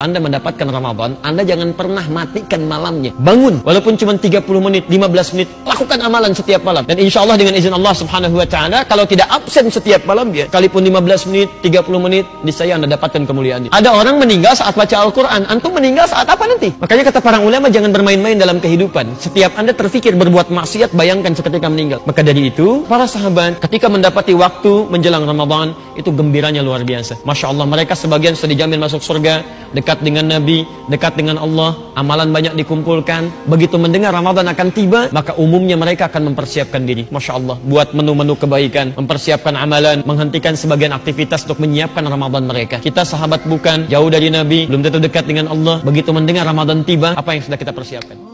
Anda mendapatkan Ramadan, Anda jangan pernah matikan malamnya. Bangun, walaupun cuma 30 menit, 15 menit, lakukan amalan setiap malam. Dan insya Allah dengan izin Allah subhanahu wa ta'ala, kalau tidak absen setiap malam, ya, sekalipun 15 menit, 30 menit, niscaya Anda dapatkan kemuliaan. Ada orang meninggal saat baca Al-Quran, antum meninggal saat apa nanti? Makanya kata para ulama, jangan bermain-main dalam kehidupan. Setiap Anda terfikir berbuat maksiat, bayangkan seketika meninggal. Maka dari itu, para sahabat ketika mendapati waktu menjelang Ramadan, itu gembiranya luar biasa. Masya Allah, mereka sebagian sudah dijamin masuk surga, dekat dengan Nabi, dekat dengan Allah, amalan banyak dikumpulkan. Begitu mendengar Ramadan akan tiba, maka umumnya mereka akan mempersiapkan diri. Masya Allah, buat menu-menu kebaikan, mempersiapkan amalan, menghentikan sebagian aktivitas untuk menyiapkan Ramadan mereka. Kita sahabat bukan, jauh dari Nabi, belum tentu dekat dengan Allah. Begitu mendengar Ramadan tiba, apa yang sudah kita persiapkan?